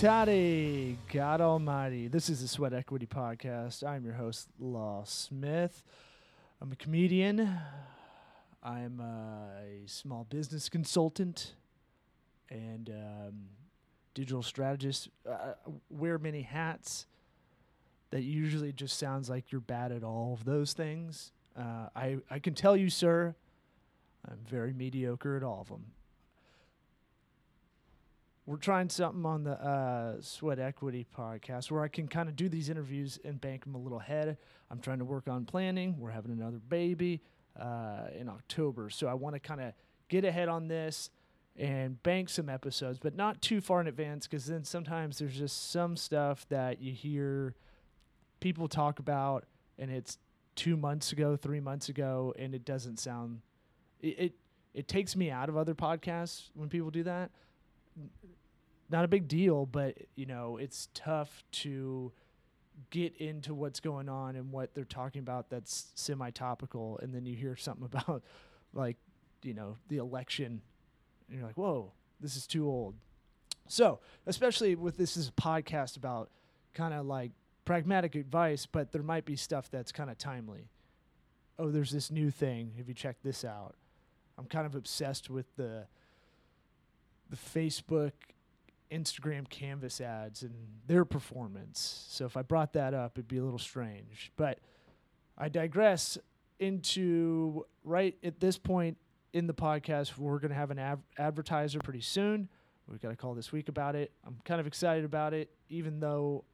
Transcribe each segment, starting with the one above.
Toddy, God Almighty. This is the Sweat Equity Podcast. I'm your host, Law Smith. I'm a comedian. I'm a small business consultant and um, digital strategist. I wear many hats. That usually just sounds like you're bad at all of those things. Uh, I, I can tell you, sir, I'm very mediocre at all of them we're trying something on the uh, Sweat Equity podcast where I can kind of do these interviews and bank them a little ahead. I'm trying to work on planning. We're having another baby uh, in October, so I want to kind of get ahead on this and bank some episodes, but not too far in advance because then sometimes there's just some stuff that you hear people talk about and it's two months ago, three months ago, and it doesn't sound. It, it, it takes me out of other podcasts when people do that not a big deal, but you know, it's tough to get into what's going on and what they're talking about that's semi-topical and then you hear something about like, you know, the election and you're like, "Whoa, this is too old." So, especially with this is a podcast about kind of like pragmatic advice, but there might be stuff that's kind of timely. Oh, there's this new thing. Have you checked this out? I'm kind of obsessed with the the Facebook Instagram canvas ads and their performance. So if I brought that up, it'd be a little strange. But I digress into right at this point in the podcast, we're going to have an av- advertiser pretty soon. We've got a call this week about it. I'm kind of excited about it, even though,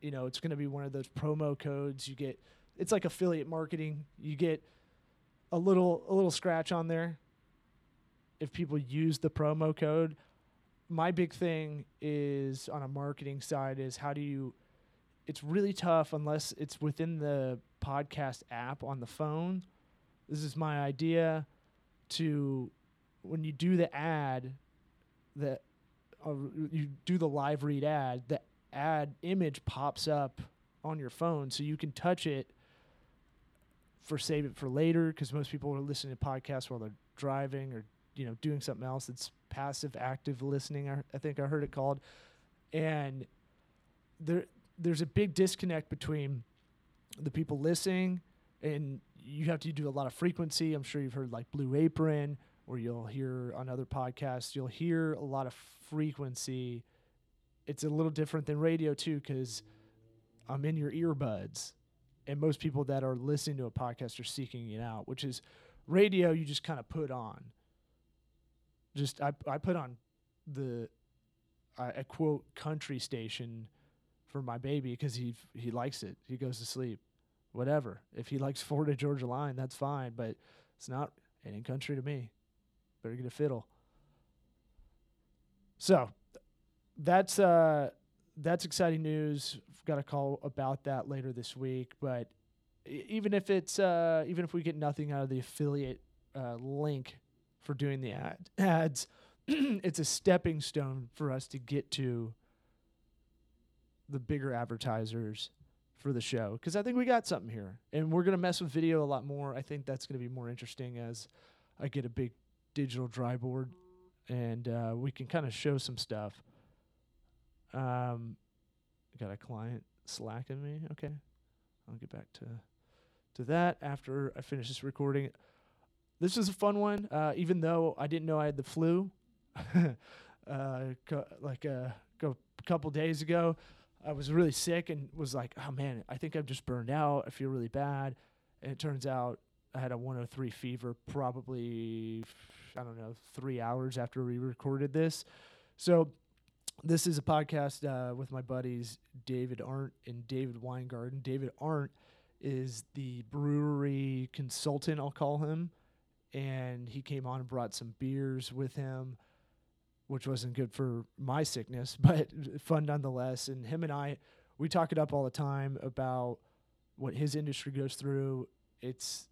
you know, it's going to be one of those promo codes you get. It's like affiliate marketing. You get a little a little scratch on there if people use the promo code my big thing is on a marketing side is how do you it's really tough unless it's within the podcast app on the phone. This is my idea to when you do the ad that uh, you do the live read ad the ad image pops up on your phone so you can touch it for save it for later because most people are listening to podcasts while they're driving or you know doing something else. That's passive active listening I, I think I heard it called. And there there's a big disconnect between the people listening and you have to do a lot of frequency. I'm sure you've heard like Blue Apron or you'll hear on other podcasts you'll hear a lot of frequency. It's a little different than radio too cuz I'm in your earbuds and most people that are listening to a podcast are seeking it out which is radio you just kind of put on just I I put on the I, I quote country station for my baby because he he likes it. He goes to sleep. Whatever. If he likes Florida Georgia Line, that's fine. But it's not any country to me. Better get a fiddle. So that's uh that's exciting news. I've got a call about that later this week. But even if it's uh even if we get nothing out of the affiliate uh, link for doing the ad ads. it's a stepping stone for us to get to the bigger advertisers for the show because I think we got something here, and we're gonna mess with video a lot more. I think that's gonna be more interesting as I get a big digital dry board, and uh, we can kind of show some stuff. Um, got a client slacking me. Okay, I'll get back to to that after I finish this recording this is a fun one. Uh, even though I didn't know I had the flu, uh, co- like a co- couple days ago, I was really sick and was like, "Oh man, I think I'm just burned out. I feel really bad." And it turns out I had a 103 fever, probably I don't know three hours after we recorded this. So this is a podcast uh, with my buddies David Arndt and David Weingarten. David Arndt is the brewery consultant, I'll call him and he came on and brought some beers with him, which wasn't good for my sickness, but fun nonetheless. And him and I, we talk it up all the time about what his industry goes through. It's,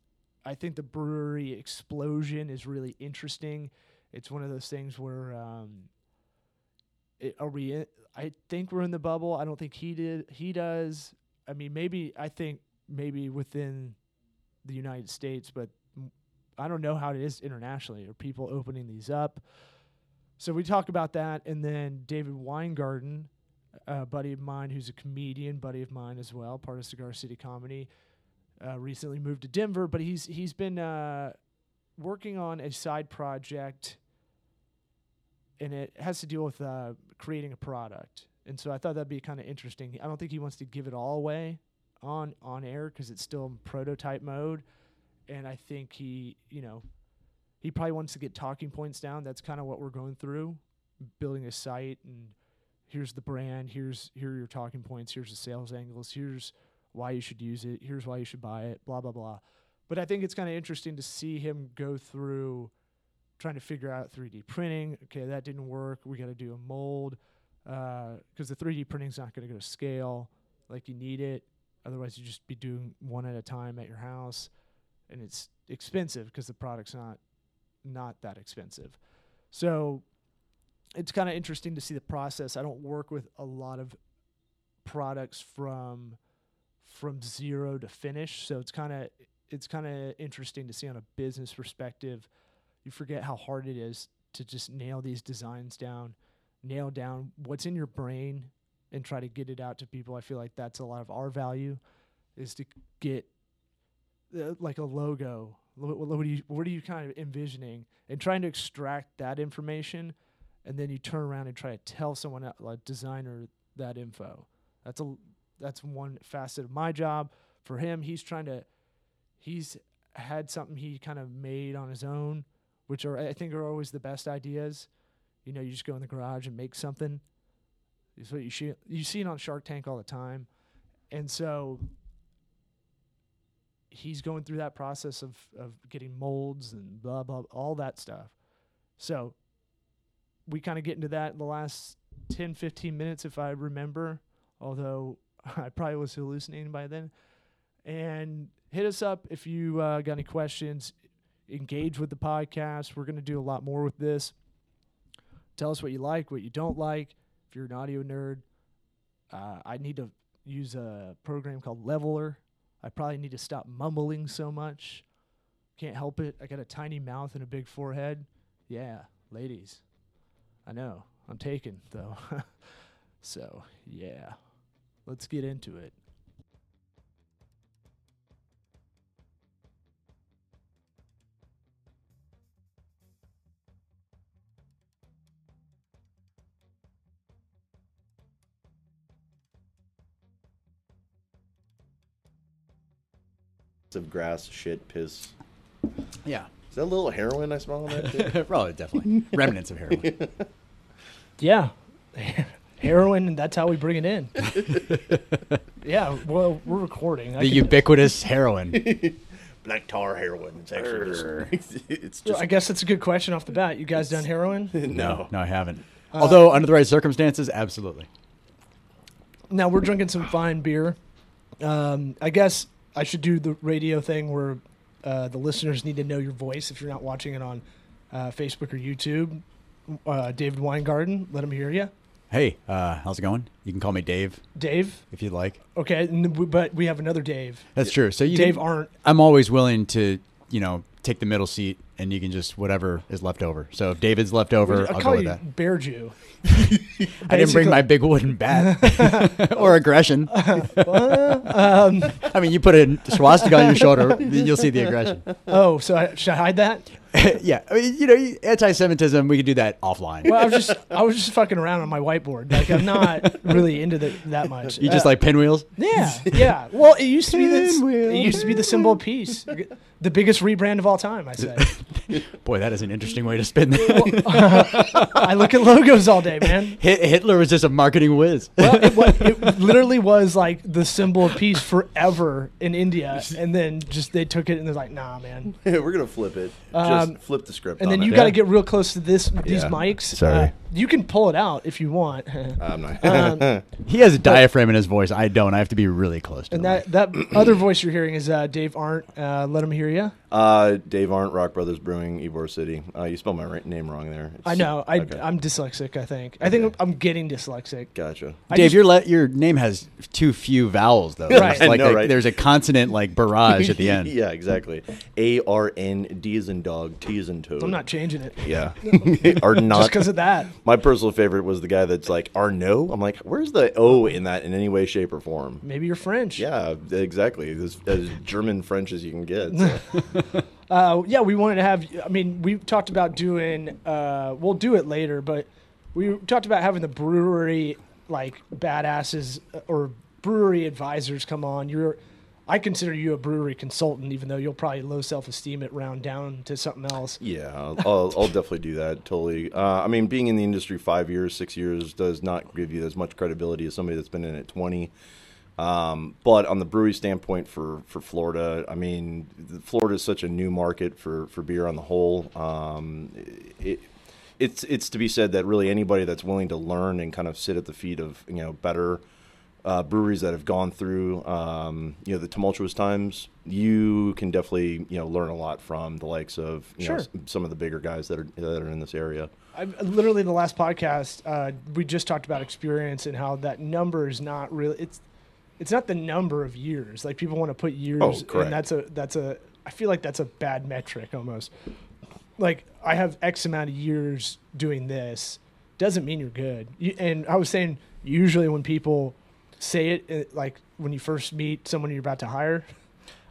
I think the brewery explosion is really interesting. It's one of those things where, um, it, are we? In, I think we're in the bubble. I don't think he did. He does. I mean, maybe I think maybe within the United States, but I don't know how it is internationally. Are people opening these up? so we talk about that, and then David Weingarten, a buddy of mine who's a comedian, buddy of mine as well, part of Cigar City Comedy, uh, recently moved to Denver, but he's he's been uh, working on a side project, and it has to deal with uh, creating a product. And so I thought that'd be kind of interesting. I don't think he wants to give it all away on on air because it's still in prototype mode, and I think he, you know, he probably wants to get talking points down. That's kind of what we're going through, building a site and here's the brand, here's here are your talking points, here's the sales angles, here's why you should use it, here's why you should buy it, blah blah blah. But I think it's kind of interesting to see him go through trying to figure out 3D printing. Okay, that didn't work. We got to do a mold uh, because the 3D printing's not going to go to scale like you need it. Otherwise, you'd just be doing one at a time at your house, and it's expensive because the product's not not that expensive. So it's kind of interesting to see the process. I don't work with a lot of products from from zero to finish, so it's kind of it's kind of interesting to see on a business perspective. You forget how hard it is to just nail these designs down, nail down what's in your brain, and try to get it out to people. I feel like that's a lot of our value, is to get uh, like a logo. What, what, are you what are you kind of envisioning and trying to extract that information, and then you turn around and try to tell someone else, like designer that info. That's a that's one facet of my job. For him, he's trying to he's had something he kind of made on his own, which are I think are always the best ideas. You know, you just go in the garage and make something. Is what you see you see it on Shark Tank all the time, and so he's going through that process of of getting molds and blah blah all that stuff. So we kind of get into that in the last 10 15 minutes if I remember, although I probably was hallucinating by then. And hit us up if you uh, got any questions. Engage with the podcast. We're going to do a lot more with this. Tell us what you like, what you don't like. If you're an audio nerd, uh, I need to use a program called Leveler. I probably need to stop mumbling so much. Can't help it. I got a tiny mouth and a big forehead. Yeah, ladies. I know. I'm taken, though. so, yeah. Let's get into it. Of grass, shit, piss. Yeah. Is that a little heroin I smell on that? Probably, definitely. Remnants of heroin. Yeah. Heroin, and that's how we bring it in. yeah, well, we're recording. I The can- ubiquitous heroin. Black tar heroin. It's actually just. it's just. I guess that's a good question off the bat. You guys done heroin? no. No, I haven't. Although, under the right circumstances, absolutely. Now we're drinking some fine beer. Um, I guess I should do the radio thing where uh, the listeners need to know your voice if you're not watching it on uh, Facebook or YouTube. Uh, David Weingarten, let him hear you. Hey, uh, how's it going? You can call me Dave Dave, if you'd like. okay, but we have another Dave. That's true. So you Dave aren't. I'm always willing to, you know, take the middle seat, and you can just whatever is left over. So if David's left over, I'll I'll call go with you that. Bear Jew. I didn't bring my big wooden bat or aggression. um, I mean, you put a swastika on your shoulder, you'll see the aggression. oh, so I, should I hide that? yeah, I mean, you know, anti-Semitism. We could do that offline. Well, I was just I was just fucking around on my whiteboard. Like I'm not really into the, that much. you just Uh, like pinwheels. Yeah, yeah. Well, it used to be this. It used to be the symbol of peace, the biggest rebrand of all time. I say. Boy, that is an interesting way to spin that. I look at logos all day, man. Hitler was just a marketing whiz. Well, it, wa- it literally was like the symbol of peace forever in India, and then just they took it and they're like, "Nah, man." We're gonna flip it. Um, flip the script. And then on you it. got to get real close to this these Yeah. mics. Sorry. Uh, you can pull it out if you want. I'm not. Um, he has a diaphragm in his voice. I don't. I have to be really close to And him. that that other voice you're hearing is uh, Dave Arndt. Uh, let him hear you. Uh, Dave Arndt, Rock Brothers Brewing, Ybor City. Uh, you spelled my ra- name wrong there. It's- I know. I, okay. I'm dyslexic. I think. I think Okay. I'm getting dyslexic. Gotcha. I Dave, just- your le- your name has too few vowels though. Right. There's I like know, a- right? there's a consonant like barrage at the end. yeah, exactly. A R N D as in dog, T as in toad. I'm not changing it Yeah. Are just not. because of that. My personal favorite was the guy that's like Arno. I'm like, where's the O in that in any way, shape, or form? Maybe you're French. Yeah, exactly. As, as German French as you can get. so. Uh, yeah, we wanted to have. I mean, we talked about doing. Uh, we'll do it later, but we talked about having the brewery like badasses uh, or brewery advisors come on. You're. I consider you a brewery consultant, even though you'll probably low self esteem it round down to something else. Yeah, I'll, I'll, definitely do that. Totally. Uh, I mean, being in the industry five years, six years does not give you as much credibility as somebody that's been in it 20. Um, but on the brewery standpoint for, for Florida, I mean, Florida is such a new market for, for beer on the whole. Um, it, it's it's to be said that really anybody that's willing to learn and kind of sit at the feet of you know better uh, breweries that have gone through you know the tumultuous times, you can definitely you know learn a lot from the likes of you know Sure. s- some of the bigger guys that are that are in this area. I literally in the last podcast, uh, we just talked about experience and how that number is not really. It's it's not the number of years. Like people want to put years, Oh, correct. and that's a that's a. I feel like that's a bad metric almost. Like I have X amount of years doing this, doesn't mean you're good. You, and I was saying usually when people say it, it, like when you first meet someone you're about to hire,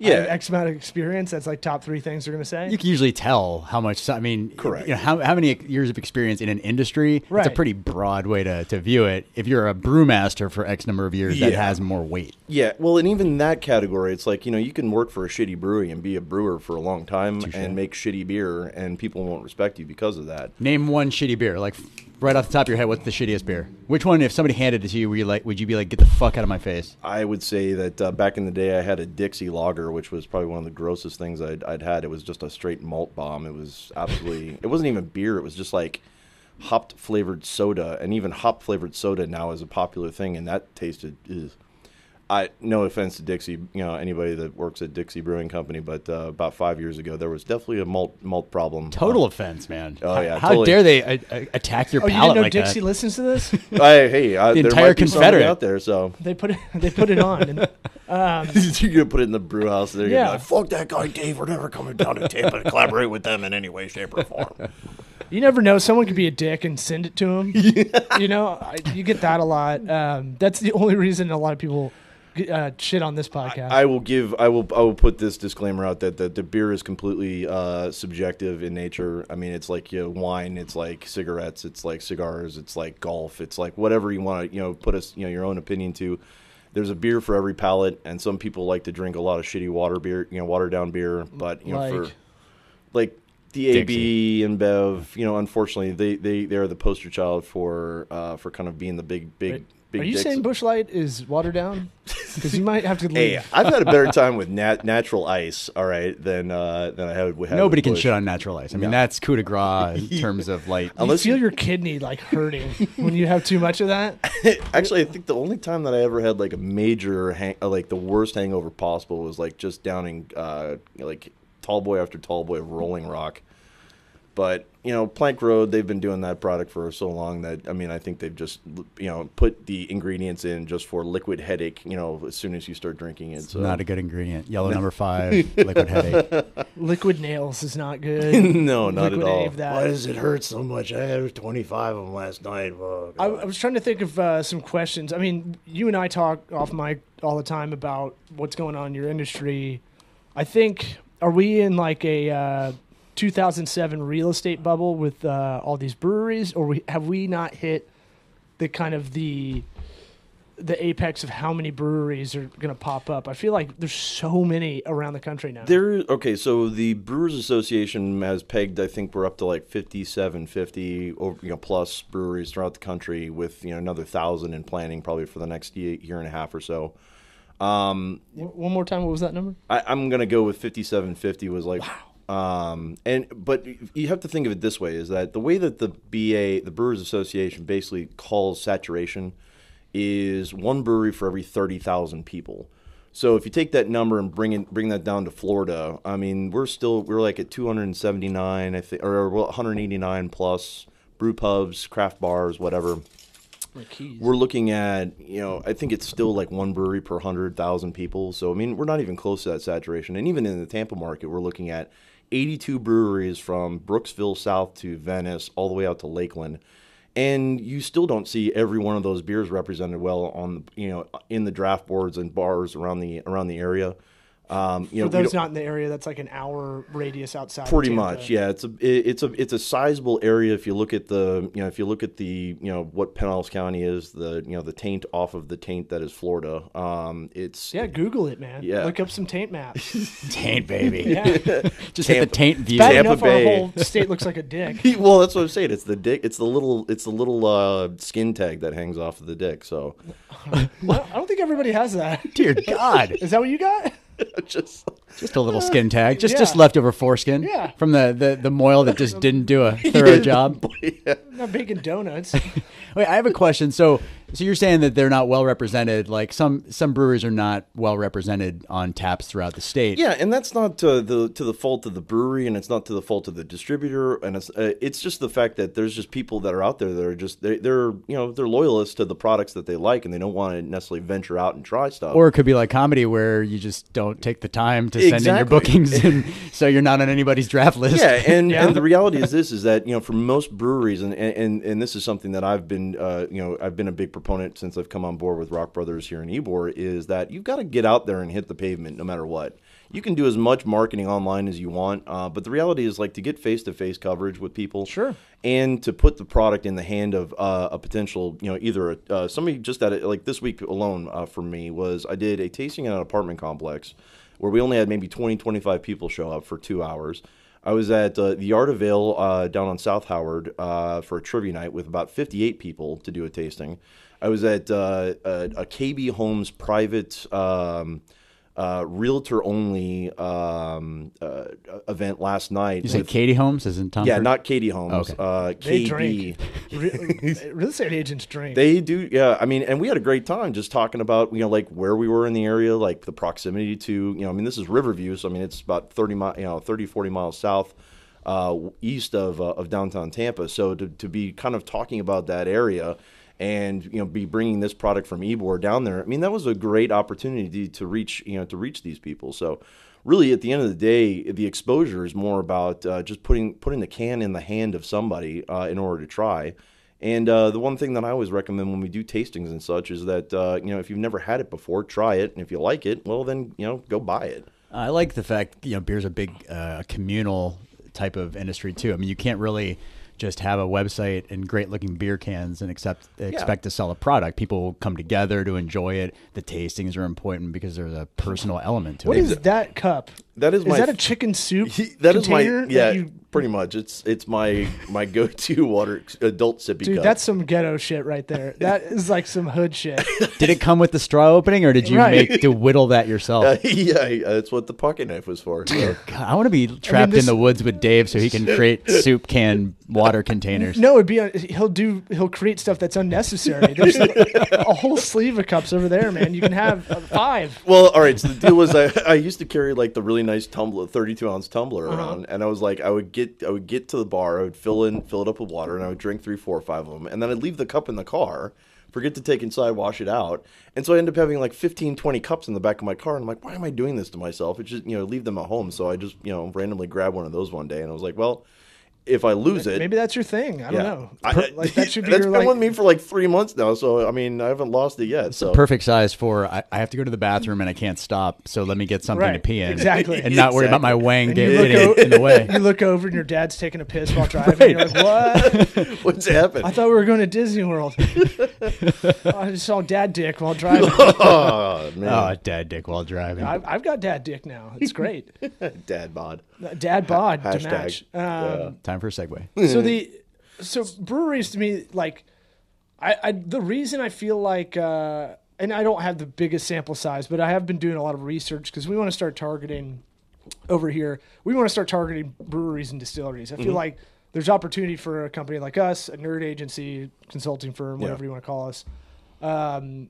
Yeah. X amount of experience. That's like top three things they're gonna say. You can usually tell how much. I mean, Correct. You know, how, how many years of experience in an industry? It's a pretty broad way to, to view it. If you're a brewmaster for X number of years, that has more weight. Yeah, well, and even that category, it's like you know you can work for a shitty brewery and be a brewer for a long time Touche. and make shitty beer, and people won't respect you because of that. Name one shitty beer. Like right off the top of your head, what's the shittiest beer? Which one, if somebody handed it to you, were you like, would you be like, get the fuck out of my face? I would say that uh, back in the day, I had a Dixie Lager, which was probably one of the grossest things I'd, I'd had. It was just a straight malt bomb. It was absolutely. it wasn't even beer. It was just like hopped flavored soda, and even hop flavored soda now is a popular thing, and that tasted. Ugh. I no offense to Dixie, you know anybody that works at Dixie Brewing Company, but uh, about five years ago there was definitely a malt malt problem. Total offense, man. Oh, yeah, How totally. dare they uh, uh, attack your oh, you didn't know like Dixie that? listens to this? I, hey, I, The entire might Confederate. out there, so they put it. They put it on. And, um, you're gonna put it in the brew house. There, Yeah. like, fuck that guy, Dave. We're never coming down to Tampa to collaborate with them in any way, shape, or form. You never know. Someone could be a dick and send it to him. You know, I, you get that a lot. Um, that's the only reason a lot of people uh, shit on this podcast. I will give. I will. I will put this disclaimer out that the, the beer is completely uh, subjective in nature. I mean, it's like you know, wine. It's like cigarettes. It's like cigars. It's like golf. It's like whatever you want to you know put us you know your own opinion to. There's a beer for every palate, and some people like to drink a lot of shitty water beer, you know, watered down beer. But you know, for Like? like the AB InBev, you know, unfortunately, they they they are the poster child for uh, for kind of being the big big Wait, big. Are you dicks. saying Busch Light is watered down? Because you might have to leave. Hey, I've had a better time with nat- natural ice, all right, than uh, than I had with. Nobody with can Busch. shit on natural ice. I mean, No. that's coup de grace in terms of like. you feel you- your kidney like hurting when you have too much of that. Actually, I think the only time that I ever had like a major hang- uh, like the worst hangover possible was like just downing uh, like tall boy after tall boy of Rolling Rock. But you know, Plank Road, they've been doing that product for so long that I mean, I think they've just you know put the ingredients in just for liquid headache. You know, as soon as you start drinking it. So Not a good ingredient. Yellow number five, liquid headache. Liquid nails is not good. no, not Liquid at all. That. Why does it hurt so much? I had 25 of them last night. Oh, I, I was trying to think of uh, some questions. I mean, you and I talk off mic all the time about what's going on in your industry. I think, are we in like a uh, 2007 real estate bubble with uh, all these breweries, or we, have we not hit the kind of the the apex of how many breweries are going to pop up? I feel like there's so many around the country now. There, okay, so the Brewers Association has pegged. I think we're up to like 57, 50 over, you know, plus breweries throughout the country, with you know another thousand in planning probably for the next year, year and a half or so. Um, One more time, what was that number? I, I'm gonna go with 5750 was like, um, and but you have to think of it this way: is that the way that the BA, the Brewers Association, basically calls saturation, is one brewery for every 30,000 people. So if you take that number and bring it, bring that down to Florida, I mean, we're still we're like at 279, I think, or 189 plus brew pubs, craft bars, whatever. We're looking at, you know, I think it's still like one brewery per 100,000 people. So, I mean, we're not even close to that saturation. And even in the Tampa market, we're looking at 82 breweries from Brooksville south to Venice, all the way out to Lakeland. And you still don't see every one of those beers represented well on, the, you know, in the draft boards and bars around the around the area. Um, you know, For we those don't- in the area, that's like an hour radius outside. Pretty Tampa. much, yeah. It's a it- it's a it's a sizable area. If you look at the you know if you look at the you know what Pinellas County is, the you know the taint off of the taint that is Florida. Um, it's Yeah, Google it, man. Yeah. Look up some taint maps. Taint baby. Yeah. Just hit the taint view. Bad Tampa enough Bay. our whole state looks like a dick. well, that's what I'm saying. It's the dick. It's the little it's the little uh, skin tag that hangs off of the dick. So I don't- I don't think everybody has that. Dear God. Is that what you got? just Just a little skin tag. Just just leftover foreskin. Yeah. From the, the, the mohel that just didn't do a thorough job. yeah. I'm not baking donuts. Wait, I have a question. So, so you're saying that they're not well represented. Like some some breweries are not well represented on taps throughout the state. Yeah, and that's not to the to the fault of the brewery, and it's not to the fault of the distributor, and it's uh, it's just the fact that there's just people that are out there that are just they, they're you know they're loyalists to the products that they like, and they don't want to necessarily venture out and try stuff. Or it could be like comedy where you just don't take the time to send in your bookings, and so you're not on anybody's draft list. yeah, and, Yeah. and the reality is this is that you know for most breweries, and and and this is something that I've been uh, you know I've been a big proponent since I've come on board with Rock Brothers here in Ybor is that you've got to get out there and hit the pavement no matter what. You can do as much marketing online as you want, uh, but the reality is like to get face to face coverage with people, Sure. and to put the product in the hand of uh, a potential, you know, either a, uh, somebody just at it, like this week alone uh, for me was I did a tasting in an apartment complex where we only had maybe 20, 25 people show up for two hours. I was at uh, the Art of Ale uh, down on South Howard uh, for a trivia night with about 58 people to do a tasting. I was at uh, a, a KB Homes private um, uh, realtor only um, uh, event last night. You said Katie Holmes isn't Tom? yeah, Ford? not Katie Holmes. Okay. Uh, They KB. drink. Real estate agents drink. They do, yeah. I mean, and we had a great time just talking about, you know, like where we were in the area, like the proximity to, you know, I mean, this is Riverview, so I mean, it's about 30 mi- you know, 30, 40 miles south, uh, east of, uh, of downtown Tampa. So to, to be kind of talking about that area and, you know, be bringing this product from Ybor down there, I mean, that was a great opportunity to reach, you know, to reach these people. So really at the end of the day, the exposure is more about uh, just putting, putting the can in the hand of somebody uh, in order to try. And uh, the one thing that I always recommend when we do tastings and such is that uh, you know if you've never had it before, try it, and if you like it, well then you know go buy it. I like the fact you know beer's a big uh, communal type of industry too. I mean, you can't really just have a website and great looking beer cans and accept expect to sell a product. People will come together to enjoy it. The tastings are important because there's a personal element to What What is that cup? That my is Is my that a chicken soup? that is my yeah you- pretty much it's it's my my go to water adult sippy dude, cup. that's some ghetto shit right there. That is like some hood shit. Did it come with the straw opening, or did you Right. make to whittle that yourself? Uh, yeah, yeah, that's what the pocket knife was for. So. God, I want to be trapped this- in the woods with Dave so he can create soup can water containers. No, it'd be a, he'll do he'll create stuff that's unnecessary. There's like a whole sleeve of cups over there, man. You can have uh, five. Well, all right. So the deal was, I, I used to carry like the really nice tumbler, thirty-two ounce tumbler Uh-huh. around, and I was like, I would get, I would get to the bar, I would fill in, fill it up with water, and I would drink three, four, five of them, and then I'd leave the cup in the car, forget to take inside, wash it out, and so I end up having like 15, 20 cups in the back of my car, and I'm like, why am I doing this to myself? It's just, you know, leave them at home. So I just, you know, randomly grabbed one of those one day, and I was like, well, if I lose it, Maybe that's your thing. I don't know. I- Per- like that should be that's your been like. with me for like three months now, so I mean, I haven't lost it yet. So Perfect size for I, I have to go to the bathroom and I can't stop, so let me get something to pee in. exactly. And not worry about my wang And you getting look in, o- in the way. You look over and your dad's taking a piss while driving. and You're like, what? what's happened? I thought we were going to Disney World. oh, I just saw dad dick while driving. oh man, Oh, dad dick while driving. I've, I've got dad dick now. It's great. dad bod. Dad bod to Hashtag. match. Um, Time for a segue. so the so breweries to me like I, I the reason I feel like uh, and I don't have the biggest sample size, but I have been doing a lot of research because we want to start targeting over here. We want to start targeting breweries and distilleries. I feel like there's opportunity for a company like us, a nerd agency, consulting firm, whatever you want to call us, um,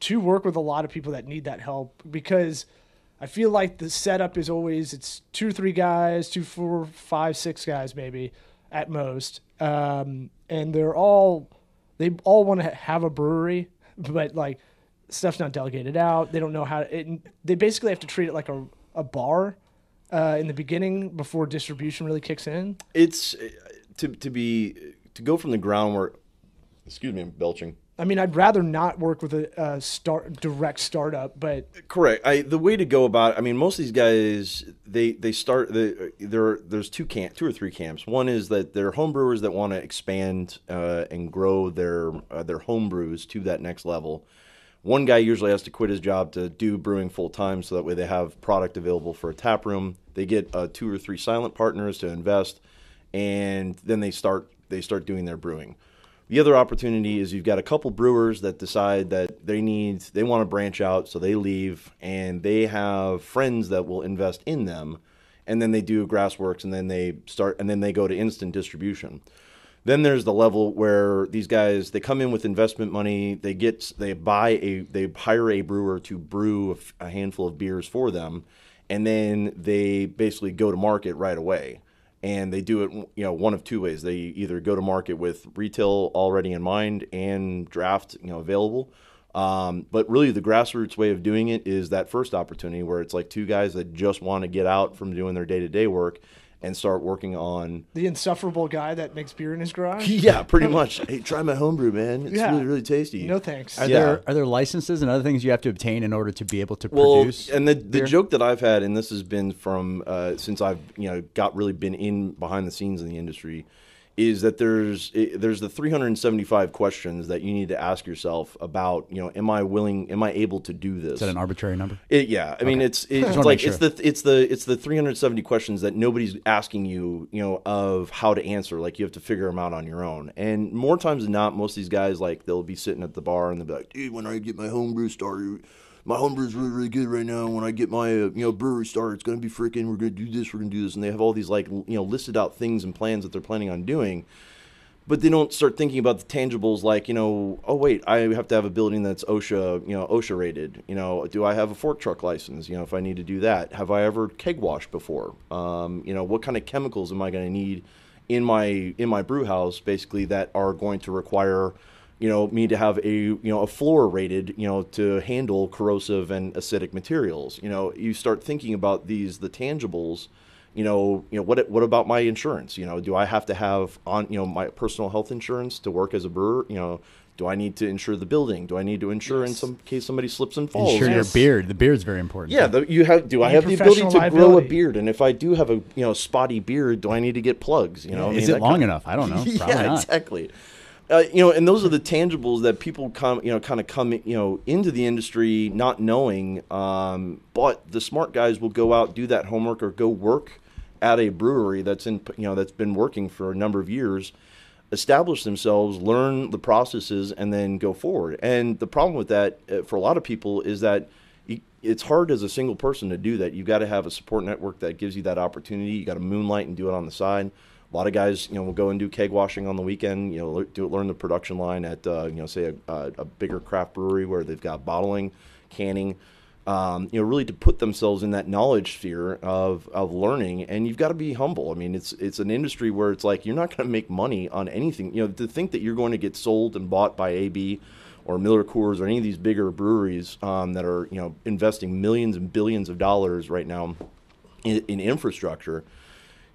to work with a lot of people that need that help because I feel like the setup is always it's two three guys, two, four, five, six guys maybe at most, um, and they're all they all want to have a brewery, but like stuff's not delegated out. They don't know how. It, they basically have to treat it like a a bar uh, in the beginning before distribution really kicks in. It's to to be to go from the groundwork. Excuse me, I'm belching. I mean, I'd rather not work with a, a start direct startup, but Correct. I the way to go about. It, I mean, most of these guys they they start the there. There's two camp, two or three camps. One is that they're home brewers that want to expand uh, and grow their uh, their home brews to that next level. One guy usually has to quit his job to do brewing full time, so that way they have product available for a tap room. They get uh, two or three silent partners to invest, and then they start they start doing their brewing. The other opportunity is you've got a couple brewers that decide that they need they want to branch out, so they leave and they have friends that will invest in them, and then they do grassworks and then they start and then they go to instant distribution. Then there's the level where these guys they come in with investment money, they get they buy a they hire a brewer to brew a, a handful of beers for them, and then they basically go to market right away and they do it you know one of two ways. They either go to market with retail already in mind and draft you know available. Um, but really the grassroots way of doing it is that first opportunity where it's like two guys that just want to get out from doing their day-to-day work and start working on the insufferable guy that makes beer in his garage. yeah pretty much hey try my homebrew man it's Yeah. really really tasty No thanks. Are Yeah. there are there licenses and other things you have to obtain in order to be able to well, produce? and the, the beer? joke that I've had, and this has been from uh, since I've you know got really been in behind the scenes in the industry, is that there's eh, there's the 375 questions that you need to ask yourself about you know am I willing am I able to do this? Is that an arbitrary number? It, yeah, I mean it's it's like make it's the it's the it's the 370 questions that nobody's asking you, you know, of how to answer. Like you have to figure them out on your own. And more times than not, most of these guys like they'll be sitting at the bar and they'll be like, "Dude, when I get my homebrew started, my homebrew's really really good right now. When I get my uh, you know brewery started, it's gonna be freaking. We're gonna do this. We're gonna do this." And they have all these like you know listed out things and plans that they're planning on doing but they don't start thinking about the tangibles like you know oh wait i have to have a building that's osha you know osha rated you know do i have a fork truck license you know if i need to do that have i ever keg washed before um, you know what kind of chemicals am i going to need in my in my brew house basically that are going to require you know me to have a you know a floor rated you know to handle corrosive and acidic materials you know you start thinking about these the tangibles you know, you know what what about my insurance? You know, do I have to have on you know my personal health insurance to work as a brewer? You know, do I need to insure the building? Do I need to insure in some case somebody slips and falls? Ensure your beard. The beard is very important. Yeah, the, you have. Do I have the ability to professional grow a beard? And if I do have a you know spotty beard, do I need to get plugs? You know, I is mean, it long kind- enough? I don't know. Probably yeah, not. exactly. Uh, you know, and those are the tangibles that people come, you know, kind of come, you know, into the industry not knowing. Um, but the smart guys will go out, do that homework, or go work at a brewery that's in, you know, that's been working for a number of years, establish themselves, learn the processes, and then go forward. And the problem with that uh, for a lot of people is that it's hard as a single person to do that. You've got to have a support network that gives you that opportunity. You got to moonlight and do it on the side. A lot of guys, you know, will go and do keg washing on the weekend. You know, do learn the production line at, uh, you know, say a, a, bigger craft brewery where they've got bottling, canning. Um, you know, really to put themselves in that knowledge sphere of, of learning, and you've got to be humble. I mean, it's it's an industry where it's like you're not going to make money on anything. You know, to think that you're going to get sold and bought by AB or Miller Coors or any of these bigger breweries um, that are you know investing millions and billions of dollars right now in, in infrastructure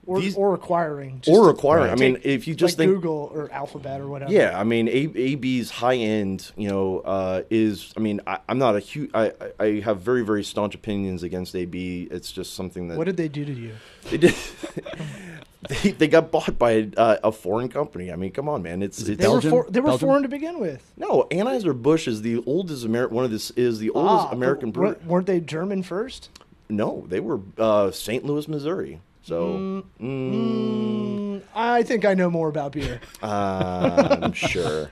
or, these- or acquiring. just or to acquiring. I mean, take- if you just like think Google or Alphabet or whatever. Yeah, I mean, A- AB's high end, you know, uh, is. I mean, I, I'm not a huge. I, I I have very very staunch opinions against AB. It's just something that What did they do to you? they did. they, they got bought by a, uh, a foreign company. I mean, come on, man. It's, it it's They were for, they were Belgium? foreign to begin with. no Anheuser Busch is the oldest American. One of this is the oldest Ah, American but brewery. weren't- Weren't they German first? No, they were uh, St. Louis, Missouri. So Mm, I think I know more about beer. uh, I'm sure.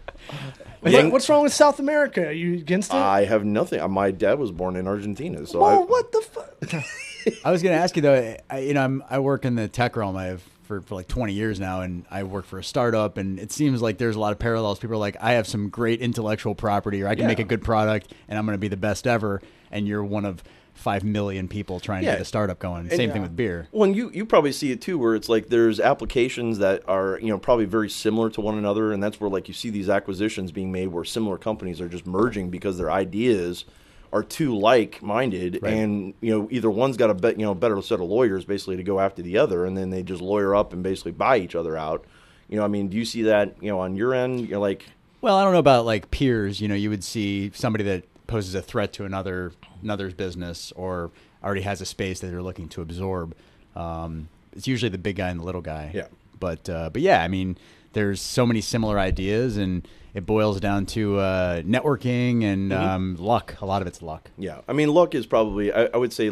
What- Yang- what's wrong with South America? Are you against it? I have nothing. uh, My dad was born in Argentina, so Whoa, I, what the fuck? I was going to ask you though. I, you know, I'm, I work in the tech realm. I have for, for like 20 years now, and I work for a startup, and it seems like there's a lot of parallels. People are like, I have some great intellectual property, or I can Yeah. make a good product, and I'm going to be the best ever, and you're one of five million people trying Yeah. to get a startup going. Same thing with beer. Well, and you you probably see it too, where it's like there's applications that are you know probably very similar to one another, and that's where like you see these acquisitions being made, where similar companies are just merging because their ideas are too like minded, Right. and you know either one's got a bet you know better set of lawyers basically to go after the other, and then they just lawyer up and basically buy each other out. You know, I mean, do you see that you know on your end? You're like, Well, I don't know about like peers. You know, you would see somebody that poses a threat to another another's business or already has a space that they're looking to absorb. Um, it's usually the big guy and the little guy. Yeah. But uh, but yeah, I mean, there's so many similar ideas, and it boils down to uh, networking and Mm-hmm. um, luck. A lot of it's luck. Yeah, I mean, luck is probably. I, I would say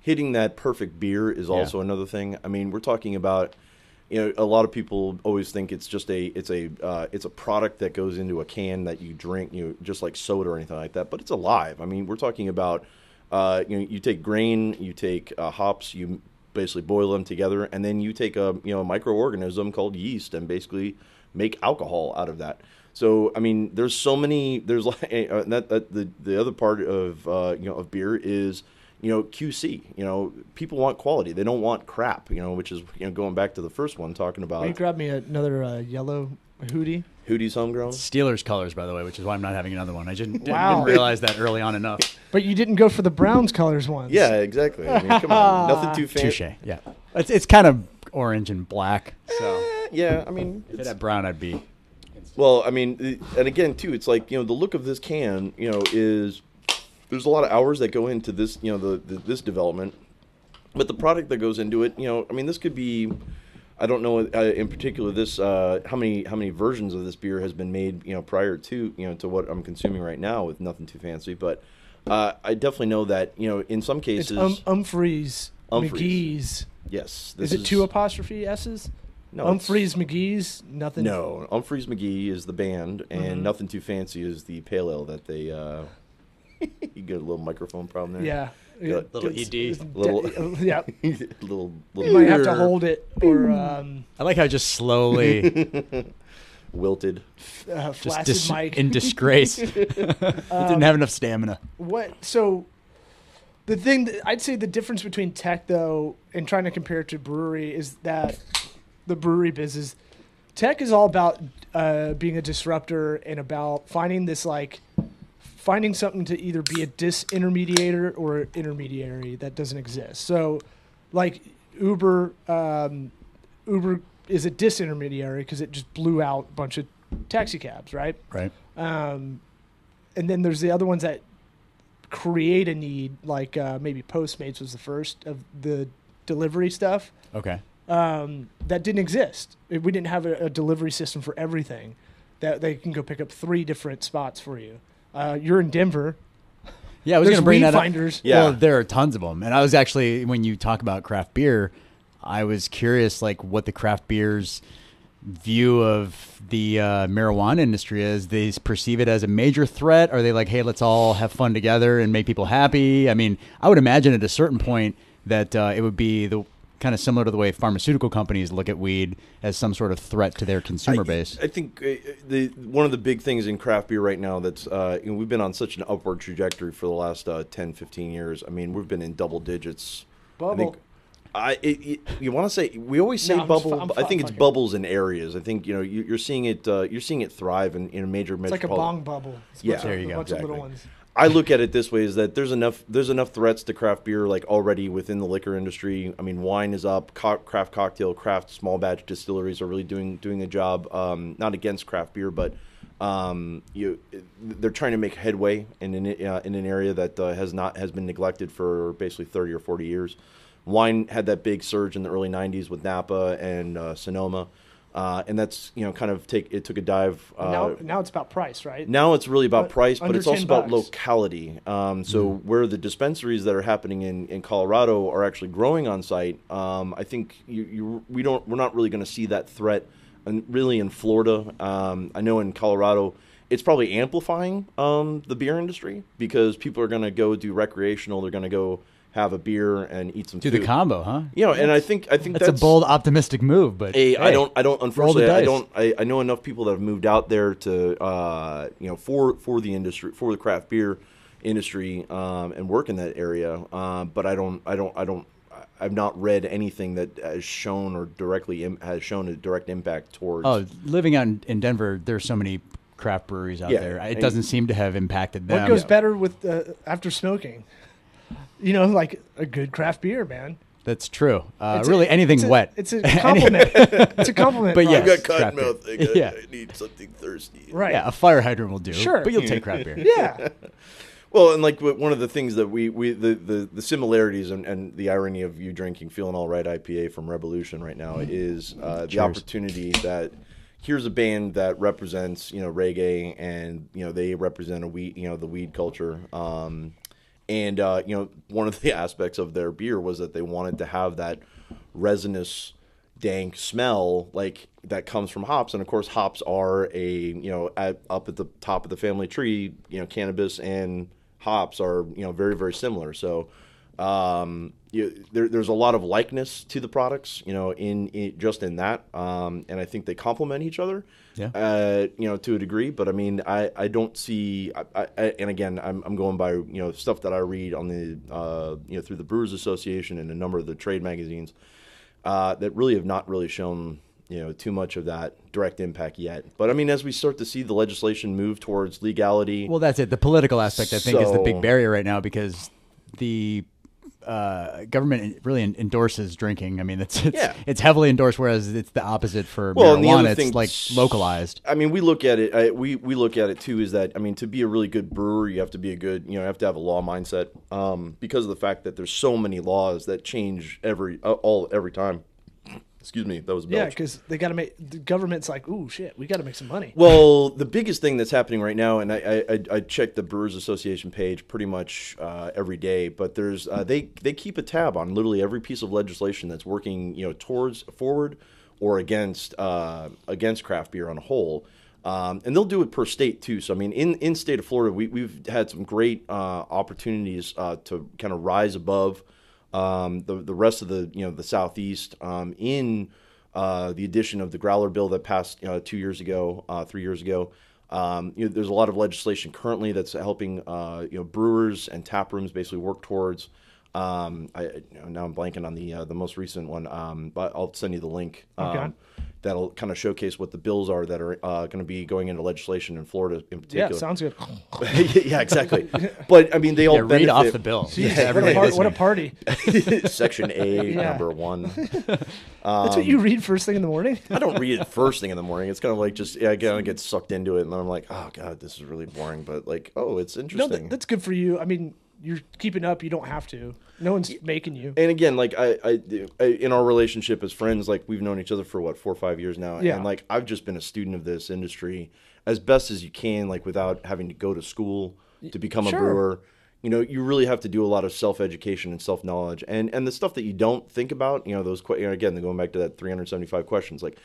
hitting that perfect beer is also another thing. I mean, we're talking about. You know, a lot of people always think it's just a it's a uh, it's a product that goes into a can that you drink, you know, just like soda or anything like that. But it's alive. I mean, we're talking about. Uh, you know, you take grain, you take uh, hops, you basically boil them together, and then you take a you know a microorganism called yeast and basically make alcohol out of that. So I mean, there's so many. There's like uh, that, that the the other part of uh, you know of beer is you know QC. You know, people want quality. They don't want crap. You know, which is you know going back to the first one talking about. Will you grab me another uh, yellow hoodie? Hoodie's homegrown. Steelers colors, by the way, which is why I'm not having another one. I didn't, didn't, Wow. didn't realize that early on enough. But you didn't go for the Browns colors once. Yeah, exactly. I mean, come on, nothing too fancy. Touche. Yeah. It's it's kind of orange and black. So Eh, Yeah, I mean, if it had brown, I'd be. Well, I mean, and again, too, it's like you know the look of this can, you know, is there's a lot of hours that go into this, you know, the, the this development, but the product that goes into it, you know, I mean, this could be, I don't know uh, in particular this uh, how many how many versions of this beer has been made, you know, prior to you know to what I'm consuming right now with nothing too fancy, but uh, I definitely know that you know in some cases, um, Umphreys, Humphreys. McGee's. yes, Is it two apostrophe S's? No, Umphreys McGee's, nothing. No, Umphreys McGee is the band, and Mm-hmm. Nothing Too Fancy is the pale ale that they. You get a little microphone problem there. Yeah. Yeah, little It's- ED. it's- Little- yeah. little You little might have to hold it or um, I like how just slowly, wilted. uh, just flaccid dis- mic. in disgrace. Didn't have enough stamina. what so the thing that i'd say the difference between tech though and trying to compare it to brewery is that the brewery business tech is all about uh, being a disruptor and about finding this like finding something to either be a disintermediator or an intermediary that doesn't exist so like uber um, uber is a disintermediary because it just blew out a bunch of taxi cabs right Right. um, and then there's the other ones that create a need, like uh, maybe Postmates was the first of the delivery stuff Okay. um, that didn't exist. We didn't have a, a delivery system for everything that they can go pick up three different spots for you. Uh, you're in Denver. Yeah, I was going to bring weed that up. Yeah. Well, there are tons of them, and I was actually when you talk about craft beer, I was curious like what the craft beers view of the uh, marijuana industry is. They perceive it as a major threat. Are they like, hey, let's all have fun together and make people happy? I mean, I would imagine at a certain point that uh, it would be the kind of similar to the way pharmaceutical companies look at weed as some sort of threat to their consumer I, base. I think uh, the one of the big things in craft beer right now that's uh, you know, we've been on such an upward trajectory for the last uh, 10, 15 years. I mean, we've been in double digits. I Bubble. think I it, it, you want to say we always say No, I'm just bubble. fu- I'm but I fu- think it's fucking- bubbles in areas. I think you know you, you're seeing it. Uh, you're seeing it thrive in, in a major. It's like a bong bubble. It's a Yeah. bunch There you a go. bunch of little Exactly. I look at it this way: is that there's enough there's enough threats to craft beer like already within the liquor industry. I mean, wine is up, co- craft cocktail, craft small batch distilleries are really doing doing a job. Um, not against craft beer, but um, you they're trying to make headway in an uh, in an area that uh, has not has been neglected for basically 30 or 40 years. Wine had that big surge in the early 90s with Napa and uh, Sonoma. Uh, and that's you know kind of take it took a dive. Uh, now, now it's about price, right? now it's really about But price, but it's also 10 about locality. Um, so where the dispensaries that are happening in, in Colorado are actually growing on site, um, I think you, you we don't we're not really going to see that threat. And really in Florida, um, I know in Colorado, it's probably amplifying um, the beer industry because people are going to go do recreational. They're going to go have a beer and eat some Do food. the combo, huh? You know, and I think I think That's, that's, a bold, optimistic move, but Hey, I don't. I don't. Unfortunately, I don't. I, I know enough people that have moved out there to, uh, you know, for for the industry, for the craft beer industry, um, and work in that area. Um, but I don't. I don't. I don't. I've not read anything that has shown or directly Im- has shown a direct impact towards. Oh, living out in, in Denver, there's so many craft breweries out Yeah, there. It doesn't seem to have impacted them. What goes better with uh, after smoking? You know, like a good craft beer, man. That's true. Uh, It's a- really, anything it's a- wet. It's a compliment. it's a compliment. But Rob. I've yes, got cotton craft beer. mouth. I, got, Yeah. I need something thirsty. right. yeah, a fire hydrant will do. Sure. but you'll take craft beer. Yeah. Well, and like one of the things that we, we the, the, the similarities and, and the irony of you drinking Feeling All Right IPA from Rebelution right now is uh, the opportunity that here's a band that represents you know reggae and you know they represent a weed you know the weed culture. Um, and uh, you know one of the aspects of their beer was that they wanted to have that resinous dank smell like that comes from hops. And of course hops are a you know at, up at the top of the family tree you know cannabis and hops are you know very very similar. So um you, there, there's a lot of likeness to the products you know in, in just in that um and i think they complement each other Yeah. uh you know to a degree but i mean i i don't see I, I, I- and again i'm i'm going by you know stuff that i read on the uh you know through the brewers association and a number of the trade magazines uh, that really have not really shown you know too much of that direct impact yet. But I mean, as we start to see the legislation move towards legality, Well, that's it. The political aspect, I think, is the big barrier right now because the uh, government really en- endorses drinking. I mean, it's it's, Yeah. it's heavily endorsed, whereas it's the opposite for Well, marijuana. thing- It's like localized. I mean, we look at it. I, we we look at it too. Is that I mean, to be a really good brewer, you have to be a good. You know, you have to have a law mindset. Um, because of the fact that there's so many laws that change every uh, all every time. Excuse me, that was a Yeah, because they got to make the government's like, ooh, shit, we got to make some money. Well, the biggest thing that's happening right now, and I, I, I- I check the Brewers Association page pretty much uh, every day, but there's uh, they they keep a tab on literally every piece of legislation that's working you know towards forward or against uh, against craft beer on a whole. Um, and they'll do it per state too. So I mean, in in state of Florida, we, we've had some great uh, opportunities uh, to kind of rise above um, the the rest of the you know the southeast um, in uh, the addition of the growler bill that passed uh, two years ago, uh, three years ago. Um, you know, there's a lot of legislation currently that's helping uh, you know brewers and tap rooms basically work towards. Um, I, now I'm blanking on the uh, the most recent one, um, but I'll send you the link. Um, Okay. That'll kind of showcase what the bills are that are uh, going to be going into legislation in Florida in particular. Yeah, particular. sounds good. yeah, exactly. But I mean, they all Yeah, read off the bill. Jeez, Yeah, what, a par- what a party. Section A, Yeah. number one. That's what you read first thing in the morning? I don't read it first thing in the morning. It's kind of like just yeah, I kind of get sucked into it, and then I'm like, oh god, this is really boring. But like, oh, it's No, interesting. that, that's good for you. I mean, you're keeping up. You don't have to. No one's making you. and again, like I, I, I, in our relationship as friends, like we've known each other for what four or five years now, Yeah. and like I've just been a student of this industry as best as you can, like without having to go to school to become Sure. a brewer. You know, you really have to do a lot of self education and self knowledge, and and the stuff that you don't think about. You know, those you know, again, going back to that 375 questions, like.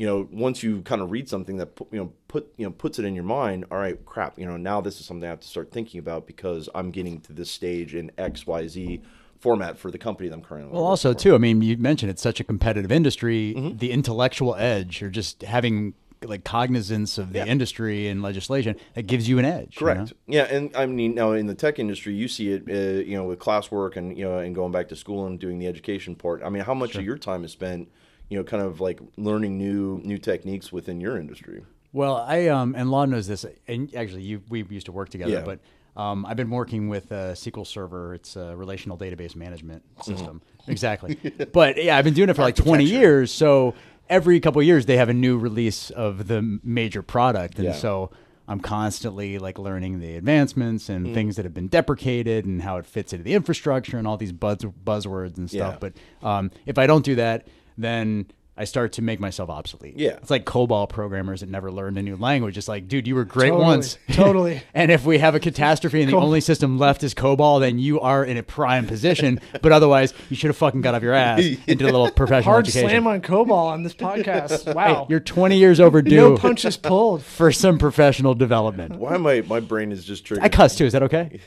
You know, once you kind of read something that you know put you know puts it in your mind. All right, crap. You know, now this is something I have to start thinking about because I'm getting to this stage in X, Y, Z format for the company that I'm currently. Well, also for. too. I mean, you mentioned it's such a competitive industry. Mm-hmm. The intellectual edge, or just having like cognizance of the Yeah. industry and legislation, that gives you an edge. you know? Correct. Yeah, and I mean now in the tech industry, you see it, uh, you know, with classwork and you know, and going back to school and doing the education part. I mean, how much of your time is spent, you know, kind of like learning new new techniques within your industry? Well, I um and Law knows this, and actually, you we used to work together, Yeah. but um, I've been working with uh, SQL Server. It's a relational database management Mm-hmm. system. Exactly. but yeah, I've been doing it for like 20 years. So every couple of years, they have a new release of the major product, and Yeah. so I'm constantly like learning the advancements and Mm. things that have been deprecated and how it fits into the infrastructure and all these buzz buzzwords and stuff. Yeah. But um, if I don't do that, then I start to make myself obsolete. Yeah. It's like COBOL programmers that never learned a new language. It's like, dude, you were great Totally. once. Totally. and if we have a catastrophe and the Cool. only system left is COBOL, then you are in a prime position. but otherwise, you should have fucking got off your ass and did a little professional Hard education. slam on COBOL on this podcast. Wow. You're 20 years overdue no punches pulled. for some professional development. Why am I? My brain is just triggered. I cuss too. Is that okay?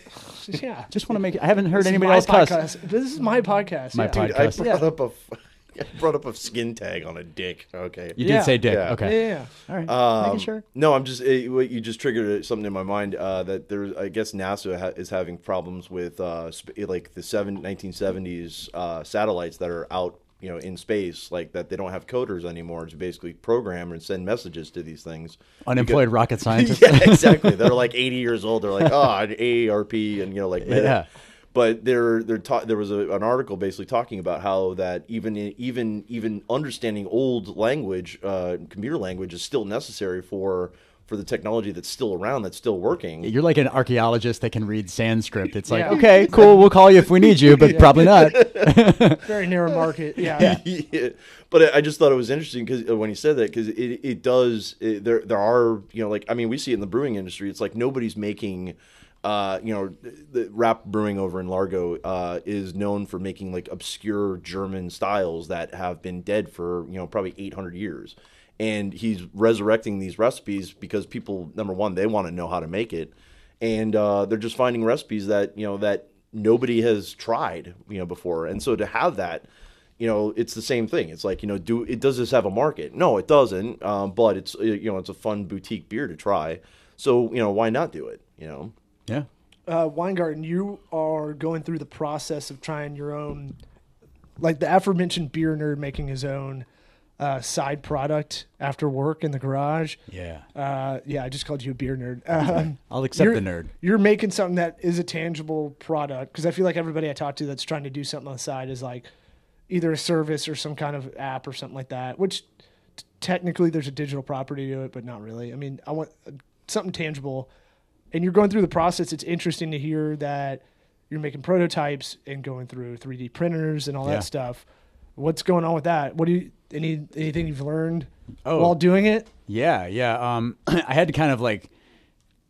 Yeah. Just want to make. I haven't heard This anybody my else cuss. podcast. This is my podcast. My yeah. pod- Dude, I podcast. brought up a, f- I brought up a skin tag on a dick. Okay. You Yeah. did say dick. Yeah. Okay. Yeah, yeah, All right. Um, Making sure. No, I'm just it, what you just triggered something in my mind uh, that there's I guess NASA ha- is having problems with uh, sp- like the seven 1970s uh, satellites that are out you know in space like that they don't have coders anymore to basically program and send messages to these things. Unemployed rocket scientists. yeah, exactly. They're like 80 years old. They're like, oh, an AARP and you know like. Yeah. But there, there, ta- there was a, an article basically talking about how that even even even understanding old language, uh, computer language, is still necessary for for the technology that's still around, that's still working. You're like an archaeologist that can read Sanskrit. It's like, Yeah. okay, cool, we'll call you if we need you, but probably not. Very narrow market. Yeah. yeah. But I I just thought it was interesting because when he said that, because it, it does it, there there are you know like I mean we see it in the brewing industry. It's like nobody's making. Uh, you know, the Rapp brewing over in Largo uh, is known for making like obscure German styles that have been dead for you know probably 800 years, and he's resurrecting these recipes because people number one they want to know how to make it, and uh, they're just finding recipes that you know that nobody has tried you know before, and so to have that you know it's the same thing. It's like you know do it does this have a market? No it doesn't um, but it's you know it's a fun boutique beer to try. So you know why not do it you know Yeah. uh, Weingarten, you are going through the process of trying your own, like the aforementioned beer nerd making his own uh, side product after work in the garage. Yeah. Uh, yeah, I just called you a beer nerd. Um, I'll accept the nerd. You're making something that is a tangible product because I feel like everybody I talk to that's trying to do something on the side is like either a service or some kind of app or something like that. Which t- technically there's a digital property to it, but not really. I mean, I want uh, something tangible, and you're going through the process. It's interesting to hear that you're making prototypes and going through 3D printers and all Yeah. that stuff. What's going on with that? What do you any anything you've learned Oh. while doing it? Yeah, yeah. Um, I had to kind of like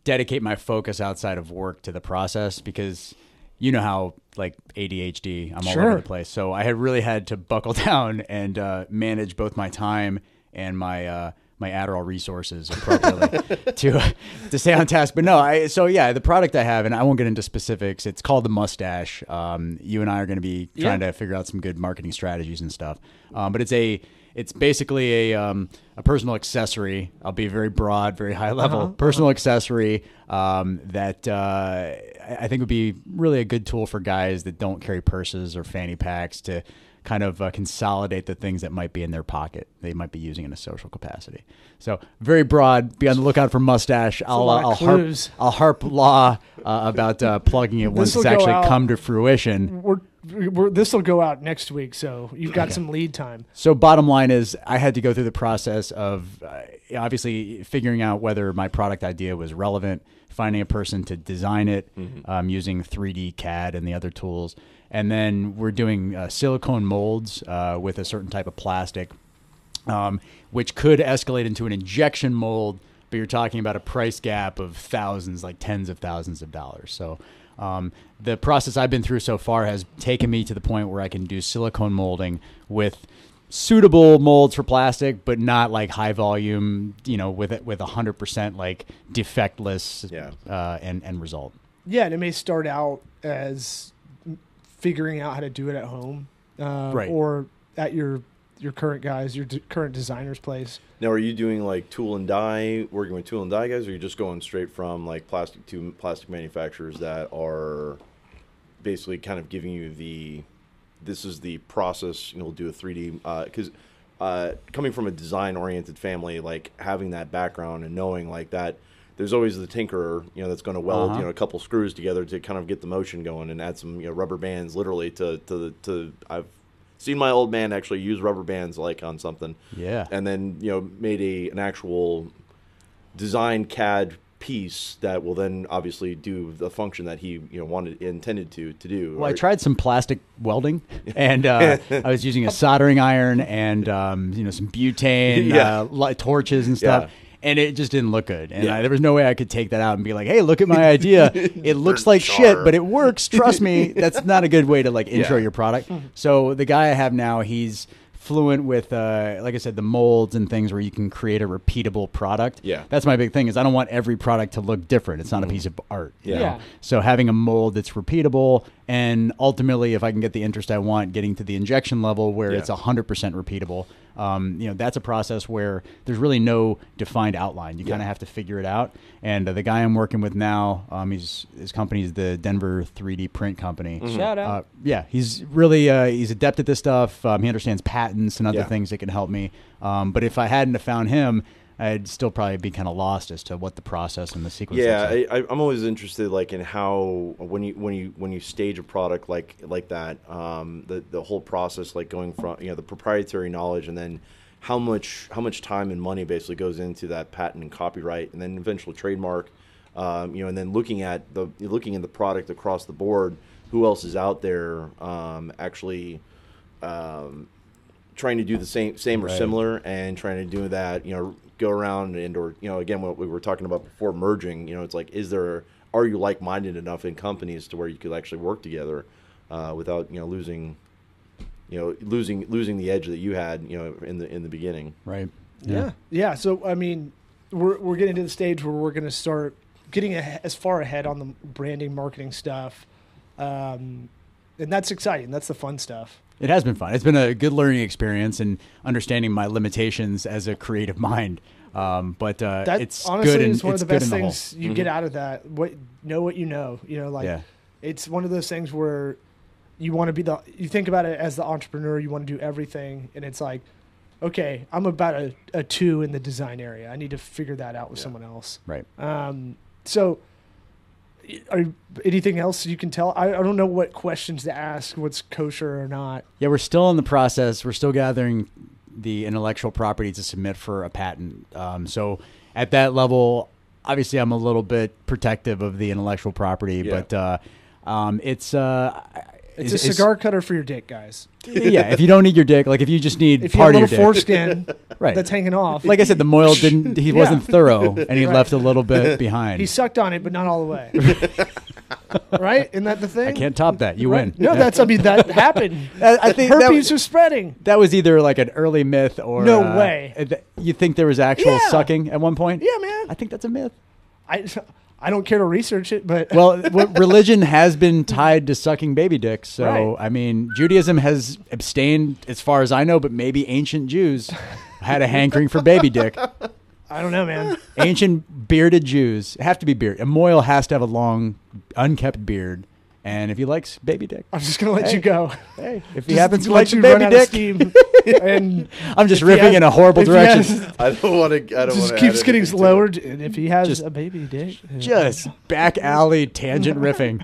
dedicate my focus outside of work to the process because you know how like ADHD, I'm all over the place. So I had really had to buckle down and uh, manage both my time and my uh, my Adderall resources appropriately to to stay on task. But no, I so yeah, the product I have, and I won't get into specifics. It's called the Mustache. Um, you and I are going to be trying Yeah. to figure out some good marketing strategies and stuff. Um, but it's a it's basically a um, a personal accessory. I'll be very broad, very high level. Personal accessory um, that uh, I think would be really a good tool for guys that don't carry purses or fanny packs to kind of uh, consolidate the things that might be in their pocket they might be using in a social capacity. So very broad. Be on the lookout for mustache. I'll, lot I'll harp clues. I'll harp law uh, about uh, plugging it once This'll it's actually out- come to fruition. We're, we're this will go out next week, so you've got some lead time. So bottom line is, I had to go through the process of uh, obviously figuring out whether my product idea was relevant, finding a person to design it um, using 3D CAD and the other tools, and then we're doing uh, silicone molds uh, with a certain type of plastic, um, which could escalate into an injection mold. But you're talking about a price gap of thousands, like tens of thousands of dollars. So um, the process I've been through so far has taken me to the point where I can do silicone molding with suitable molds for plastic, but not like high volume. You know, with it with hundred percent like defectless Yeah. uh, end end result. Yeah, and it may start out as figuring out how to do it at home, uh, Right. or at your your current guys, your d- current designer's place. now are you doing like tool and die working with tool and die guys or are you just going straight from like plastic to plastic manufacturers that are basically kind of giving you the this is the process you know do a 3d because uh, coming from a design oriented family like having that background and knowing like that there's always the tinkerer you know that's going to weld Uh-huh. you know a couple screws together to kind of get the motion going and add some you know rubber bands literally to to to i've seen my old man actually use rubber bands like on something Yeah. and then you know made a an actual design CAD piece that will then obviously do the function that he you know wanted intended to to do. Well, I tried some plastic welding, and uh, I was using a soldering iron and um, you know some butane Yeah. uh, light torches and stuff. Yeah. And it just didn't look good, and Yeah. I, there was no way I could take that out and be like, "Hey, look at my idea! It looks Burnt like shit, but it works. Trust me." That's not a good way to like intro Yeah. your product. So the guy I have now, he's fluent with, uh, like I said, the molds and things where you can create a repeatable product. Yeah. that's my big thing. Is I don't want every product to look different. It's not a piece of art. you Yeah. know? Yeah. So having a mold that's repeatable, and ultimately, if I can get the interest I want, getting to the injection level where Yeah. it's hundred percent repeatable, um, you know, that's a process where there's really no defined outline. You kind of have to figure it out. And uh, the guy I'm working with now, um, he's his company is the Denver 3D Print Company. Shout out. Uh, yeah, he's really uh, he's adept at this stuff. Um, he understands patents and other Yeah. things that can help me. Um, but if I hadn't have found him, I'd still probably be kind of lost as to what the process and the sequence. Yeah, like. I, I, I'm always interested, like in how when you when you when you stage a product like like that, um, the the whole process, like going from you know the proprietary knowledge, and then how much how much time and money basically goes into that patent and copyright, and then eventual trademark, um, you know, and then looking at the looking at the product across the board, who else is out there um, actually. Um, trying to do the same same or Right. similar and trying to do that you know go around and or you know again what we were talking about before merging you know it's like is there are you like-minded enough in companies to where you could actually work together uh, without you know losing you know losing losing the edge that you had you know in the in the beginning right. Yeah. Yeah. So, I mean, we're, we're getting to the stage where we're going to start getting a, as far ahead on the branding, marketing stuff. Um, and that's exciting. That's the fun stuff. It has been fun. It's been a good learning experience and understanding my limitations as a creative mind. Um, but uh, That it's honestly good and is one it's of the best in the things you get out of that. What know what you know. You know, like Yeah. it's one of those things where you want to be the. You think about it as the entrepreneur. You want to do everything, and it's like, okay, I'm about a, a two in the design area. I need to figure that out with Yeah. someone else. Right. Um, so, are anything else you can tell? I, I don't know what questions to ask. What's kosher or not? Yeah, we're still in the process. We're still gathering the intellectual property to submit for a patent. Um, so at that level, obviously, I'm a little bit protective of the intellectual property, Yeah. but uh, um, it's. Uh, It's is- a is- cigar cutter for your dick, guys. yeah, if you don't need your dick, like if you just need If you have part a of little your foreskin right? that's hanging off, like I said, the mohel didn't. He Yeah. wasn't thorough, and he Right. left a little bit behind. he sucked on it, but not all the way. right? Isn't that the thing? I can't top that. You Right? win. No, that's. I mean, that happened. I I think that herpes was, was spreading. that was either like an early myth or No uh, way. You think there was actual Yeah. sucking at one point? Yeah, man. I think that's a myth. I, I don't care to research it, but Well, religion has been tied to sucking baby dicks. So, Right. I mean, Judaism has abstained, as far as I know, but maybe ancient Jews had a hankering for baby dick. I don't know, man. Ancient bearded Jews have to be bearded. A mohel has to have a long, unkept beard. And if he likes baby dick, I'm just gonna let Hey. you go. hey, if he Just happens to let like the you run baby out of dick, steam, and I'm just if he riffing has- in a horrible direction. has- i don't want to i don't just want keeps getting lowered, and if he has Just- a baby dick, just back alley tangent riffing.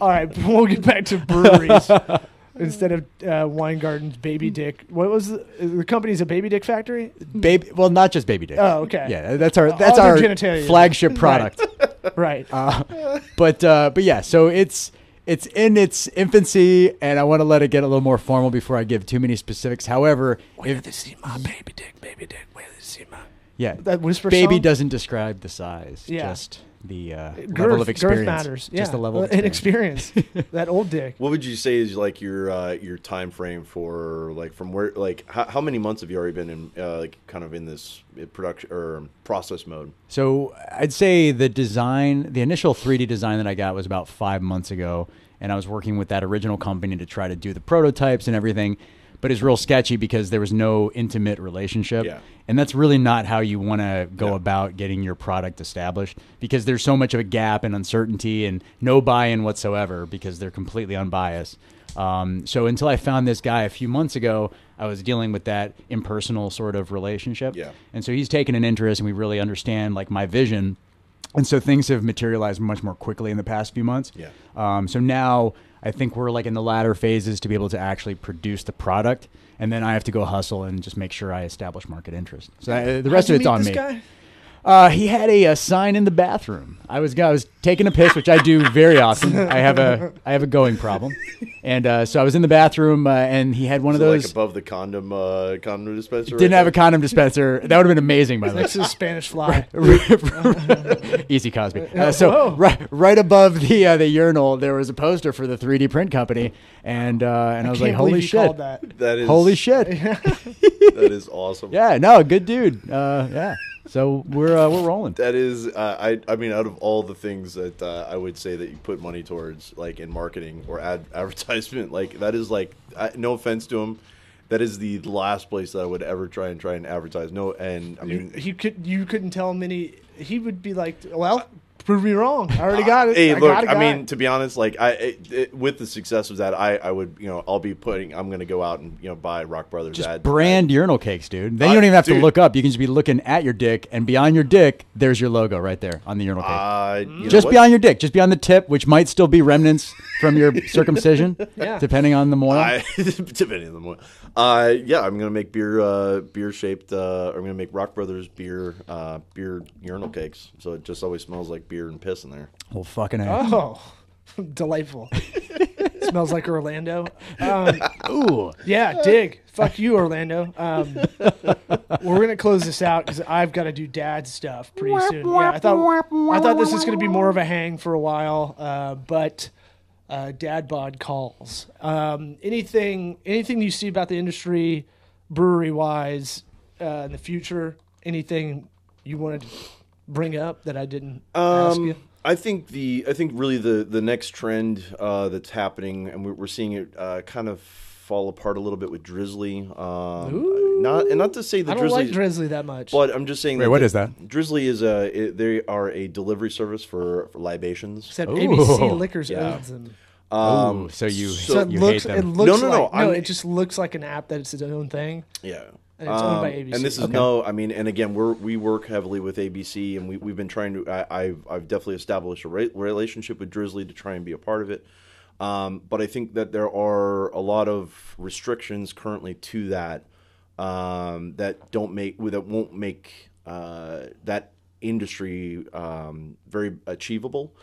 all right. We'll get back to breweries instead of uh, wine gardens. Baby dick. What was the, the company's a baby dick factory? baby, well, not just baby dick. Oh, okay. Yeah, that's our that's Other our genitalia. flagship product. Right. Uh, but uh, but yeah, so it's it's in its infancy, and I want to let it get a little more formal before I give too many specifics. However, if they see my baby dick? Baby dick. Where they see my yeah, that whisper baby song? doesn't describe the size, Yeah. just the uh, Girth, level of experience. Girth matters. Yeah. Just the level of and experience. experience. that old dick. what would you say is like your uh, your time frame for like from where like how, how many months have you already been in uh, like kind of in this uh, production or process mode So I'd say the design, the initial 3D design that I got was about five months ago, and I was working with that original company to try to do the prototypes and everything. But it's real sketchy because there was no intimate relationship, Yeah. and that's really not how you want to go Yeah. about getting your product established because there's so much of a gap and uncertainty and no buy-in whatsoever because they're completely unbiased. Um, so until I found this guy a few months ago, I was dealing with that impersonal sort of relationship. Yeah. And so he's taken an interest, and we really understand like my vision. And so things have materialized much more quickly in the past few months. Yeah. Um, so now I think we're like in the latter phases to be able to actually produce the product, and then I have to go hustle and just make sure I establish market interest. So uh, the rest of it's on me. Guy? Uh, he had a, a sign in the bathroom. I was I was taking a piss, which I do very often. I have a I have a going problem, and uh, so I was in the bathroom, uh, and he had one of those. like above the condom uh, condom dispenser. didn't right have a condom dispenser. That would have been amazing, by the way. Next to the Spanish fly. Easy Cosby. Uh, so right, right above the uh, the urinal, there was a poster for the 3D print company, and uh, and I, was like, "Holy shit! that. That is Holy shit! That is awesome. yeah, no, good dude. Uh, yeah, so we're uh, we're rolling. That is, uh, I, I mean, out of all the things that uh, I would say that you put money towards, like in marketing or ad advertisement, like that is like, I, no offense to him, that is the last place that I would ever try and try and advertise. No, and I You, mean, he could. You couldn't tell him any. He would be like, "Well, prove me wrong. I already got it. Hey, I look. got a I guy." mean, to be honest, like I, it, it, with the success of that, I, I would, you know, I'll be putting. I'm going to go out and you know buy Rock Brothers Just ad. brand urinal cakes, dude. Then Uh, you don't even have to look up. You can just be looking at your dick, and beyond your dick, there's your logo right there on the urinal cake. Uh, you just beyond your dick, just beyond the tip, which might still be remnants from your circumcision, Yeah. depending on the mohel. I, depending on the one. Uh, yeah, I'm gonna make beer, uh, beer shaped. Uh, I'm gonna make Rock Brothers beer, uh, beer urinal cakes. So it just always smells like beer and piss in there. well, fucking A. oh, delightful. Smells like Orlando. Um, Ooh. yeah, dig. Fuck you, Orlando. Um, we're gonna close this out because I've got to do dad stuff pretty soon. Yeah, I thought I thought this was gonna be more of a hang for a while, uh, but uh, dad bod calls. Um, anything anything you see about the industry, brewery wise, uh, in the future? Anything you wanted to bring up that I didn't ask you? Um, I think the I think really the the next trend uh, that's happening, and we're, we're seeing it uh, kind of fall apart a little bit with Drizly. Um, not and not to say that I that don't Drizly, like Drizly that much. but I'm just saying. Wait, that what the- is that? Drizly is a it, they are a delivery service for, for libations. Except Ooh. ABC Liquors Yeah. owns them. Um, Ooh, so you So it you looks, hate it them. looks No, no, no, like no, it just looks like an app that it's its own thing. Yeah. And it's owned by Um, ABC. And this is Okay. no, I mean, and again, we're we work heavily with ABC, and we we've been trying to. I, I've I've definitely established a re- relationship with Drizly to try and be a part of it. Um, but I think that there are a lot of restrictions currently to that um, that don't make that won't make uh, that industry um, very achievable.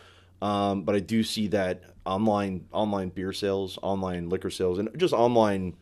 Um, but I do see that online online beer sales, online liquor sales, and just online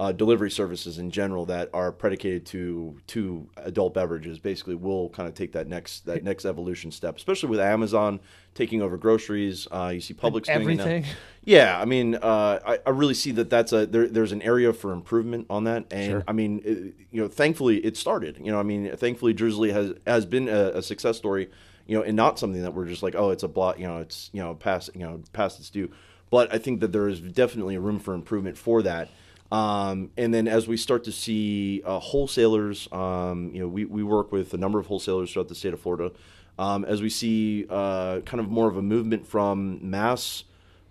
uh, delivery services in general that are predicated to to adult beverages basically will kind of take that next that next evolution step, especially with Amazon taking over groceries. Uh, you see Publix now. everything. Yeah, I mean, uh, I, I really see that that's a there, there's an area for improvement on that, and I mean, it, you know, thankfully it started. You know, I mean, thankfully Drizly has has been a, a success story. You know, and not something that we're just like, oh, it's a blot. You know, it's you know past you know past its due. But I think that there is definitely a room for improvement for that. Um, and then as we start to see uh, wholesalers, um, you know, we, we work with a number of wholesalers throughout the state of Florida. Um, as we see uh, kind of more of a movement from mass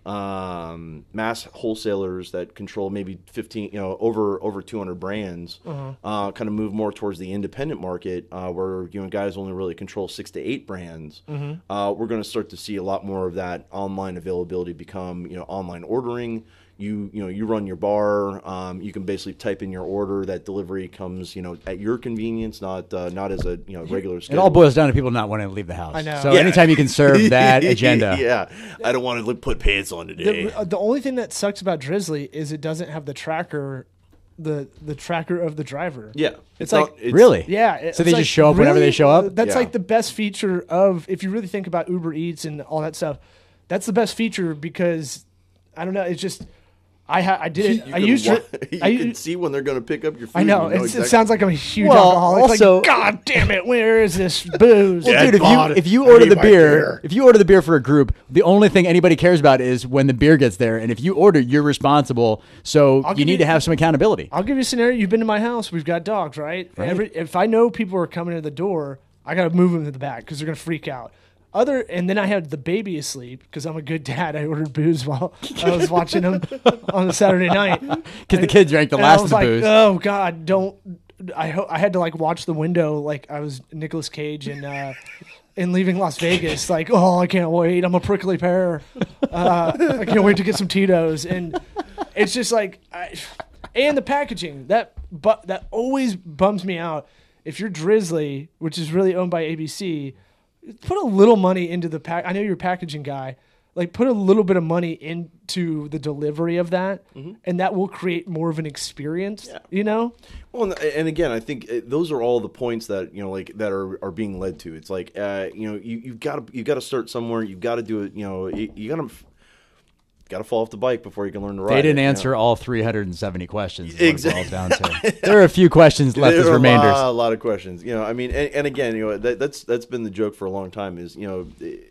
um, mass wholesalers that control maybe 15, you know, over over 200 brands, uh, kind of move more towards the independent market uh, where you know guys only really control six to eight brands. Uh, we're going to start to see a lot more of that online availability become you know online ordering. You you know you run your bar. Um, you can basically type in your order. That delivery comes you know at your convenience, not uh, not as a you know regular. It all boils down to people not wanting to leave the house. I know. So Yeah. anytime you can serve that agenda, yeah, I don't want to put pants on today. The, uh, the only thing that sucks about Drizly is it doesn't have the tracker, the the tracker of the driver. yeah, It's not- like- really. Yeah. it- So they it's just show up whenever they show up? That's Yeah. like the best feature of if you really think about Uber Eats and all that stuff. That's the best feature because I don't know. It's just I ha- I did it. You I can used wa- it. You I can see when they're going to pick up your food. I know, You it's, exactly- it sounds like I'm a huge Well, alcoholic. also- like, God damn it, where is this booze? Well, dude, if you if you order the beer, beer. if you order the beer for a group, the only thing anybody cares about is when the beer gets there. And if you order, you're responsible. So I'll you need you- to have some accountability. I'll give you a scenario. You've been to my house. We've got dogs, right? Every, if I know people are coming to the door, I got to move them to the back because they're going to freak out. Other and then I had the baby asleep because I'm a good dad. I ordered booze while I was watching him on the Saturday night Because the kid drank the And last of the like, booze. oh God, don't. I ho- I had to like watch the window like I was Nicolas Cage and uh, in leaving Las Vegas. Like, oh, I can't wait. I'm a prickly pear. Uh, I can't wait to get some Tito's. And it's just like, I, and the packaging that but that always bums me out if you're Drizly, which is really owned by ABC, put a little money into the pack. I know you're a packaging guy. Like put a little bit of money into the delivery of that, and that will create more of an experience. Yeah. You know, Well, and, and again, I think uh, those are all the points that you know, like that are, are being led to. It's like, uh, you know, you you've got to you've got to start somewhere. You've got to do it. You know, you, you got to got to fall off the bike before you can learn to ride. They didn't it, you know? answer all 370 questions. is what it Exactly. there are a few questions left There as remainders. A lot, a lot of questions. You know, I mean, and, and again, you know, that, that's that's been the joke for a long time. Is you know,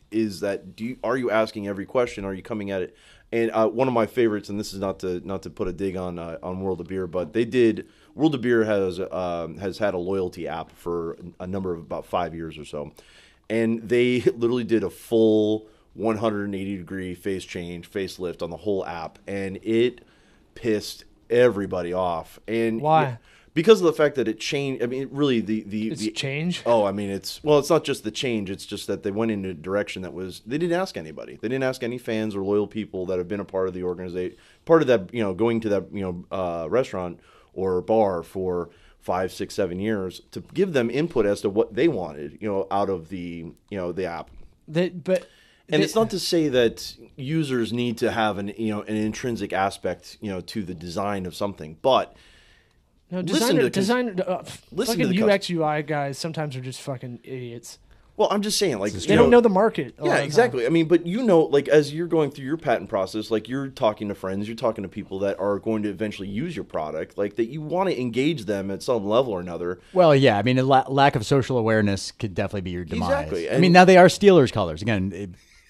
is that do you, are you asking every question? Are you coming at it? And uh, one of my favorites, and this is not to not to put a dig on uh, on World of Beer, but they did. World of Beer has um, has had a loyalty app for a number of about five years or so, and they literally did a full 180 degree face change, facelift on the whole app, and it pissed everybody off. And Why? because of the fact that it changed. I mean, really the the, it's the change. Oh, I mean, it's well, it's not just the change. It's just that they went in a direction that was they didn't ask anybody. They didn't ask any fans or loyal people that have been a part of the organization, part of that you know going to that you know uh, restaurant or bar for five, six, seven years to give them input as to what they wanted, you know, out of the you know the app. That, but And it's not to say that users need to have an you know an intrinsic aspect you know to the design of something, but no listen designer. to the designer. Uh, listen to fucking the UX UI guys sometimes are just fucking idiots. well, I'm just saying like They you don't know the market. a lot Yeah, of the time. exactly. I mean, but you know, like as you're going through your patent process, like you're talking to friends, you're talking to people that are going to eventually use your product, like that you want to engage them at some level or another. Well, yeah. I mean, a la- lack of social awareness could definitely be your demise. Exactly, I mean, now they are Steelers colors again. it-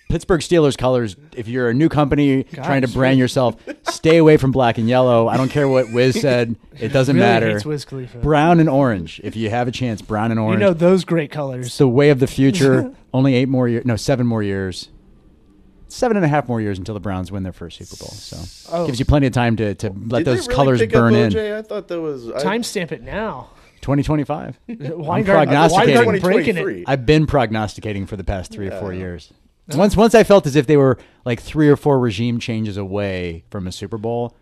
Pittsburgh Steelers colors. If you're a new company trying to brand yourself, stay away from black and yellow. I don't care what Wiz said. It doesn't Really matter. hates Wiz Khalifa. Brown and orange. If you have a chance, brown and orange. You know those great colors. it's the way of the future. Only eight more years. No, seven more years. Seven and a half more years until the Browns win their first Super Bowl. So Oh. gives you plenty of time to, to let Did those really colors pick up burn in. I thought that was I, Timestamp it now. 2025. Weingarten, prognosticating. Weingarten breaking it. I've been prognosticating for the past three or four Yeah. Years. Once, once I felt as if they were like three or four regime changes away from a Super Bowl,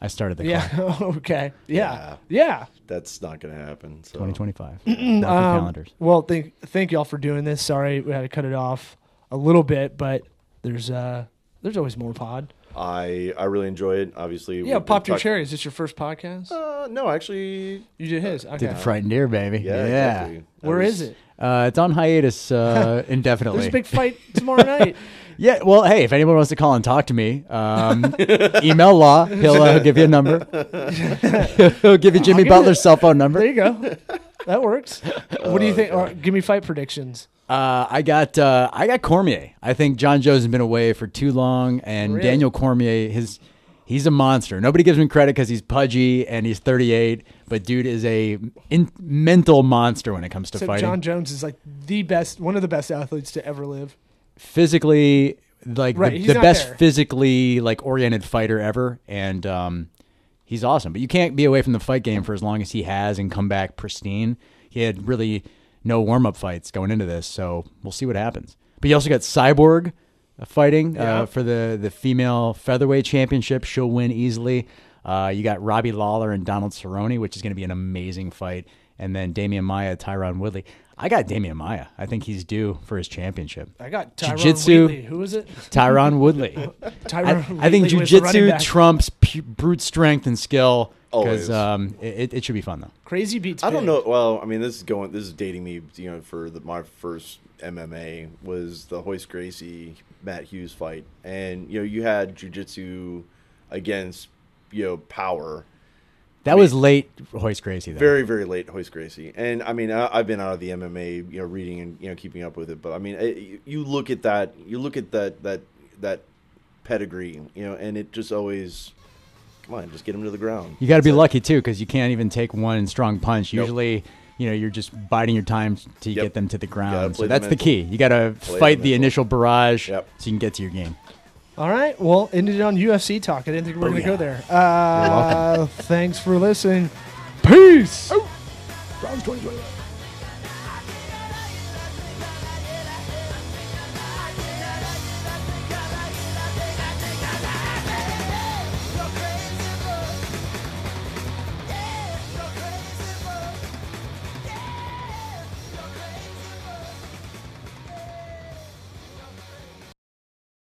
I started the clock. Yeah. okay. Yeah. Yeah. That's not going to happen. So 2025. Um, calendars. well, thank thank y'all for doing this. Sorry we had to cut it off a little bit, but there's uh there's always more pod. I I really enjoy it. Obviously, Yeah, we- popped your cherry. Is this your first podcast? Uh, no, actually, You did his. Okay. Did the frightened deer, baby. yeah, Yeah. exactly. Where was- is it? Uh, it's on hiatus uh, indefinitely. There's a big fight tomorrow night. Yeah, well, hey, if anyone wants to call and talk to me, um, email Law. He'll, uh, he'll give you a number. he'll give you Jimmy Butler's cell phone number. There you go. That works. What do you think? Or give me fight predictions. Uh, I got uh, I got Cormier. I think Jon Jones has been away for too long, and Really? Daniel Cormier, his he's a monster. Nobody gives him credit because he's pudgy and he's 38, but dude is a in, mental monster when it comes to Except fighting. Jon Jones is like the best, one of the best athletes to ever live. physically like Right, the, the best there. physically like oriented fighter ever and um, he's awesome but you can't be away from the fight game for as long as he has and come back pristine he had really no warm-up fights going into this so we'll see what happens but you also got cyborg fighting Yeah. uh, for the the female featherweight championship she'll win easily uh, you got Robbie Lawler and Donald Cerrone which is going to be an amazing fight and then Demian Maia Tyron Woodley I got Demian Maia I think he's due for his championship I got Tyron Jiu-jitsu. Wheatley. Who is it? Tyron Woodley. I, Tyron I think the running jujitsu trumps pu- brute strength and skill Always. um, it, it should be fun though. Crazy beats. I don't know. Well, I mean, this is going. This is dating me. You know, for the, my first MMA was the Royce Gracie Matt Hughes fight, and you know, you had jujitsu against you know power. That was late Royce Gracie though. Very, very late Royce Gracie, and I mean, I, I've been out of the MMA, you know, reading and you know keeping up with it. But I mean, it, you look at that, you look at that that that pedigree, you know, and it just always, come on, just get him to the ground. you got to be it. lucky too because you can't even take one strong punch. Nope. Usually, you know, you're just biding your time to Yep. get them to the ground. So play the that's the key. You got to Play the fight the, initial barrage Yep. so you can get to your game. All right. Well, ended it on UFC talk. I didn't think we were going to go there. Uh, welcome. Thanks for listening. Peace. Browns 2020.